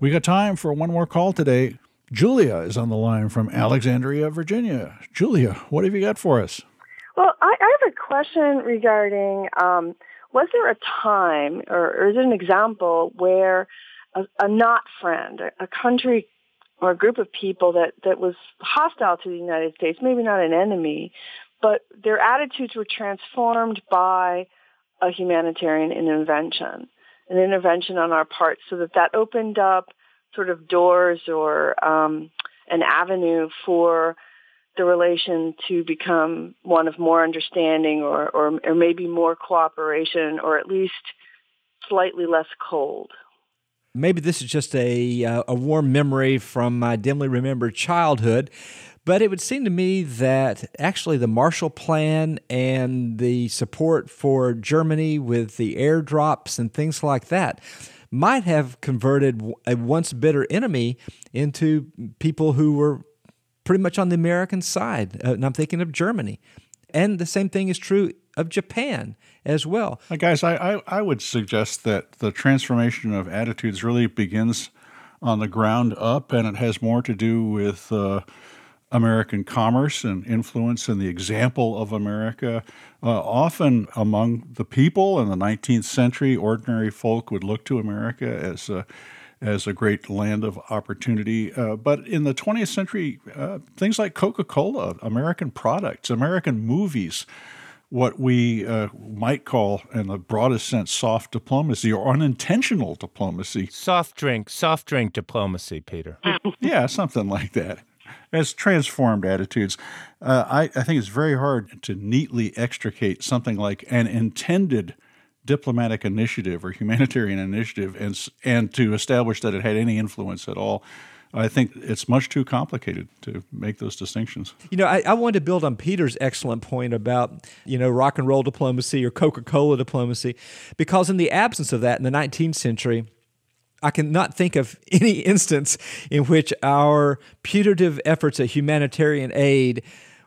We got time for one more call today. Julia is on the line from Alexandria, Virginia. Julia, what have you got for us? Well, I, I have a question regarding um, was there a time or, or is it an example where a, a not friend, a, a country or a group of people that, that was hostile to the United States, maybe not an enemy, but their attitudes were transformed by a humanitarian intervention, an intervention on our part so that that opened up sort of doors or um, an avenue for the relation to become one of more understanding or, or, or maybe more cooperation or at least slightly less cold. Maybe this is just a, uh, a warm memory from my dimly remembered childhood, but it would seem to me that actually the Marshall Plan and the support for Germany with the airdrops and things like that might have converted a once bitter enemy into people who were pretty much on the American side. Uh, and I'm thinking of Germany. And the same thing is true of Japan as well. Uh, guys, I, I, I, would suggest that the transformation of attitudes really begins on the ground up, and it has more to do with uh, American commerce and influence and the example of America. Uh, often among the people in the 19th century, ordinary folk would look to America as a, as a great land of opportunity. Uh, but in the 20th century, uh, things like Coca Cola, American products, American movies, what we uh, might call, in the broadest sense, soft diplomacy or unintentional diplomacy. Soft drink, soft drink diplomacy, Peter. yeah, something like that as transformed attitudes. Uh, I, I think it's very hard to neatly extricate something like an intended diplomatic initiative or humanitarian initiative and, and to establish that it had any influence at all. I think it's much too complicated to make those distinctions. You know, I, I wanted to build on Peter's excellent point about, you know, rock and roll diplomacy or Coca Cola diplomacy, because in the absence of that in the 19th century, I cannot think of any instance in which our putative efforts at humanitarian aid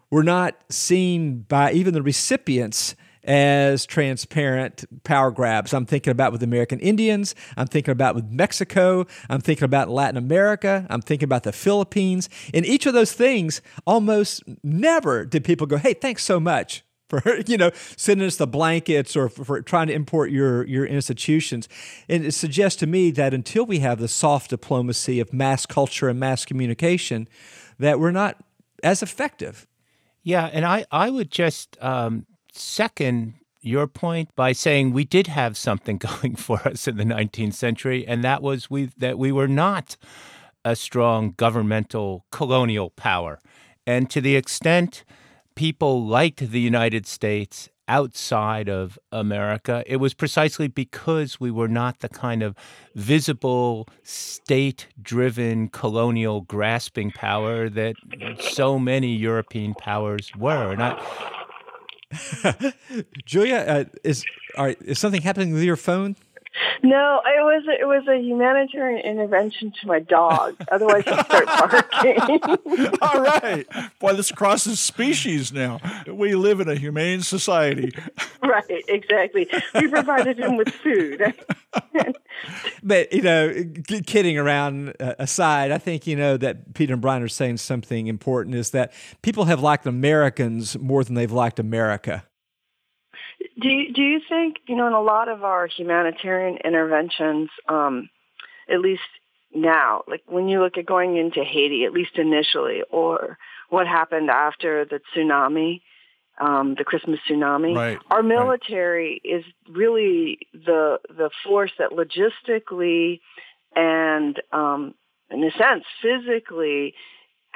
were not seen by even the recipients as transparent power grabs. I'm thinking about with American Indians. I'm thinking about with Mexico. I'm thinking about Latin America. I'm thinking about the Philippines. In each of those things, almost never did people go, hey, thanks so much for you know sending us the blankets or for, for, trying to import your your institutions. And it suggests to me that until we have the soft diplomacy of mass culture and mass communication, that we're not as effective. Yeah, and I I would just um, second your point by saying we did have something going for us in the 19th century, and that was we that we were not a strong governmental colonial power, and to the extent people liked the United States outside of America, it was precisely because we were not the kind of visible, state driven, colonial grasping power that so many European powers were. And I, Julia, uh, is, are, is something happening with your phone? No, it was it was a humanitarian intervention to my dog. Otherwise, he'd start barking. All right, boy, this crosses species now. We live in a humane society. Right, exactly. We provided him with food. but you know, kidding around uh, aside, I think you know that Peter and Brian are saying something important is that people have liked Americans more than they've liked America. Do you, do you think you know in a lot of our humanitarian interventions, um, at least now, like when you look at going into Haiti, at least initially, or what happened after the tsunami, um, the Christmas tsunami, right, our military right. is really the the force that logistically and um, in a sense physically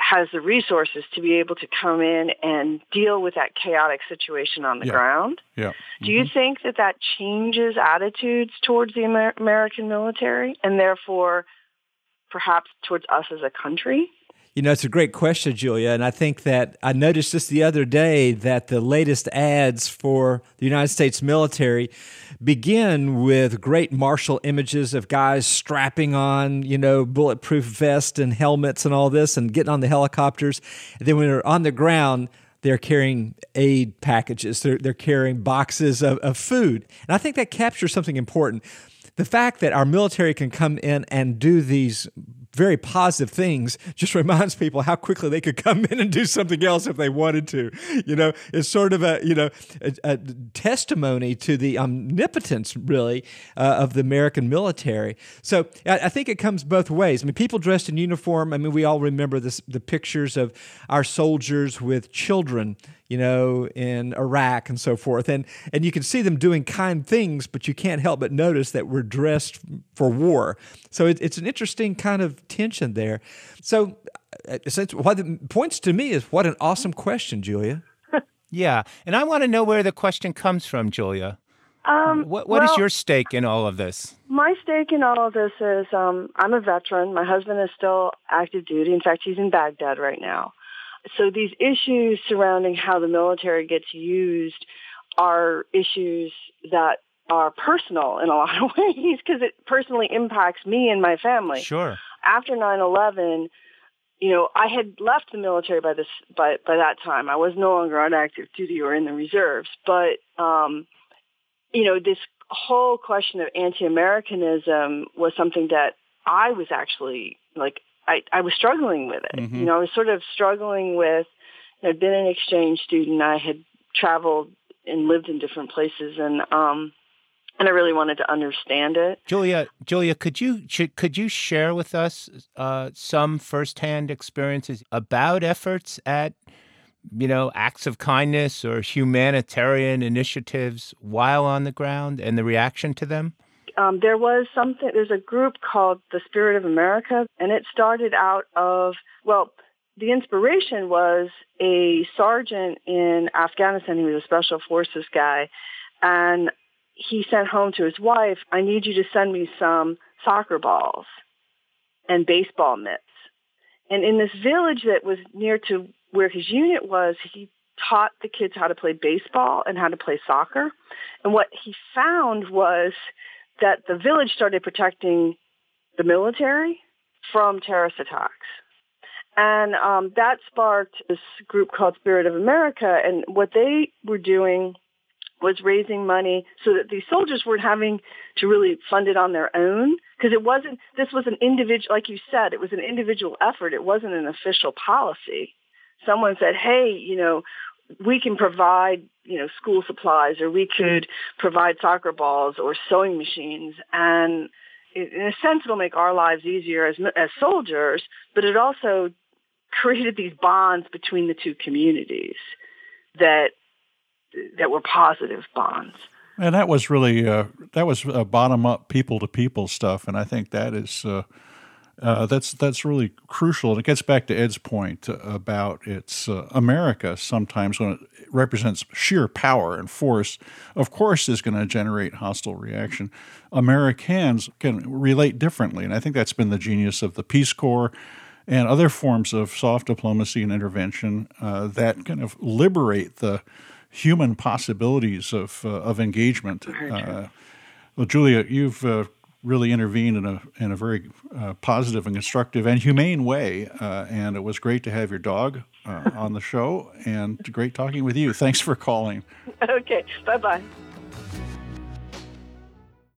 has the resources to be able to come in and deal with that chaotic situation on the yeah. ground. Yeah. Do you mm-hmm. think that that changes attitudes towards the Amer- American military and therefore perhaps towards us as a country? You know, it's a great question, Julia. And I think that I noticed this the other day that the latest ads for the United States military begin with great martial images of guys strapping on, you know, bulletproof vests and helmets and all this and getting on the helicopters. And then when they're on the ground, they're carrying aid packages, they're, they're carrying boxes of, of food. And I think that captures something important the fact that our military can come in and do these very positive things just reminds people how quickly they could come in and do something else if they wanted to. You know, it's sort of a you know a, a testimony to the omnipotence really uh, of the American military. So I, I, think it comes both ways. I mean, people dressed in uniform. I mean, we all remember this, the pictures of our soldiers with children you know, in Iraq and so forth. And and you can see them doing kind things, but you can't help but notice that we're dressed for war. So it, it's an interesting kind of tension there. So, uh, what it points to me is what an awesome question, Julia. yeah, and I want to know where the question comes from, Julia. Um, what what well, is your stake in all of this? My stake in all of this is um, I'm a veteran. My husband is still active duty. In fact, he's in Baghdad right now so these issues surrounding how the military gets used are issues that are personal in a lot of ways because it personally impacts me and my family. Sure. After 9/11, you know, I had left the military by this by by that time. I was no longer on active duty or in the reserves, but um you know, this whole question of anti-Americanism was something that I was actually like I, I was struggling with it. Mm-hmm. You know, I was sort of struggling with, I'd been an exchange student. I had traveled and lived in different places and, um, and I really wanted to understand it. Julia, Julia, could you could you share with us uh, some firsthand experiences about efforts at, you know, acts of kindness or humanitarian initiatives while on the ground and the reaction to them? Um, there was something, there's a group called the Spirit of America, and it started out of, well, the inspiration was a sergeant in Afghanistan. He was a special forces guy. And he sent home to his wife, I need you to send me some soccer balls and baseball mitts. And in this village that was near to where his unit was, he taught the kids how to play baseball and how to play soccer. And what he found was that the village started protecting the military from terrorist attacks. And um, that sparked this group called Spirit of America. And what they were doing was raising money so that these soldiers weren't having to really fund it on their own. Because it wasn't, this was an individual, like you said, it was an individual effort. It wasn't an official policy. Someone said, hey, you know, we can provide, you know, school supplies or we could provide soccer balls or sewing machines. And in a sense, it'll make our lives easier as, as soldiers, but it also created these bonds between the two communities that, that were positive bonds. And that was really, uh, that was uh, bottom up people to people stuff. And I think that is, uh, uh, that's that's really crucial, and it gets back to Ed's point about it's uh, America. Sometimes when it represents sheer power and force, of course, is going to generate hostile reaction. Americans can relate differently, and I think that's been the genius of the Peace Corps and other forms of soft diplomacy and intervention uh, that kind of liberate the human possibilities of uh, of engagement. Uh, well, Julia, you've uh, really intervened in a in a very uh, positive and constructive and humane way. Uh, and it was great to have your dog uh, on the show, and great talking with you. Thanks for calling. Okay, bye bye.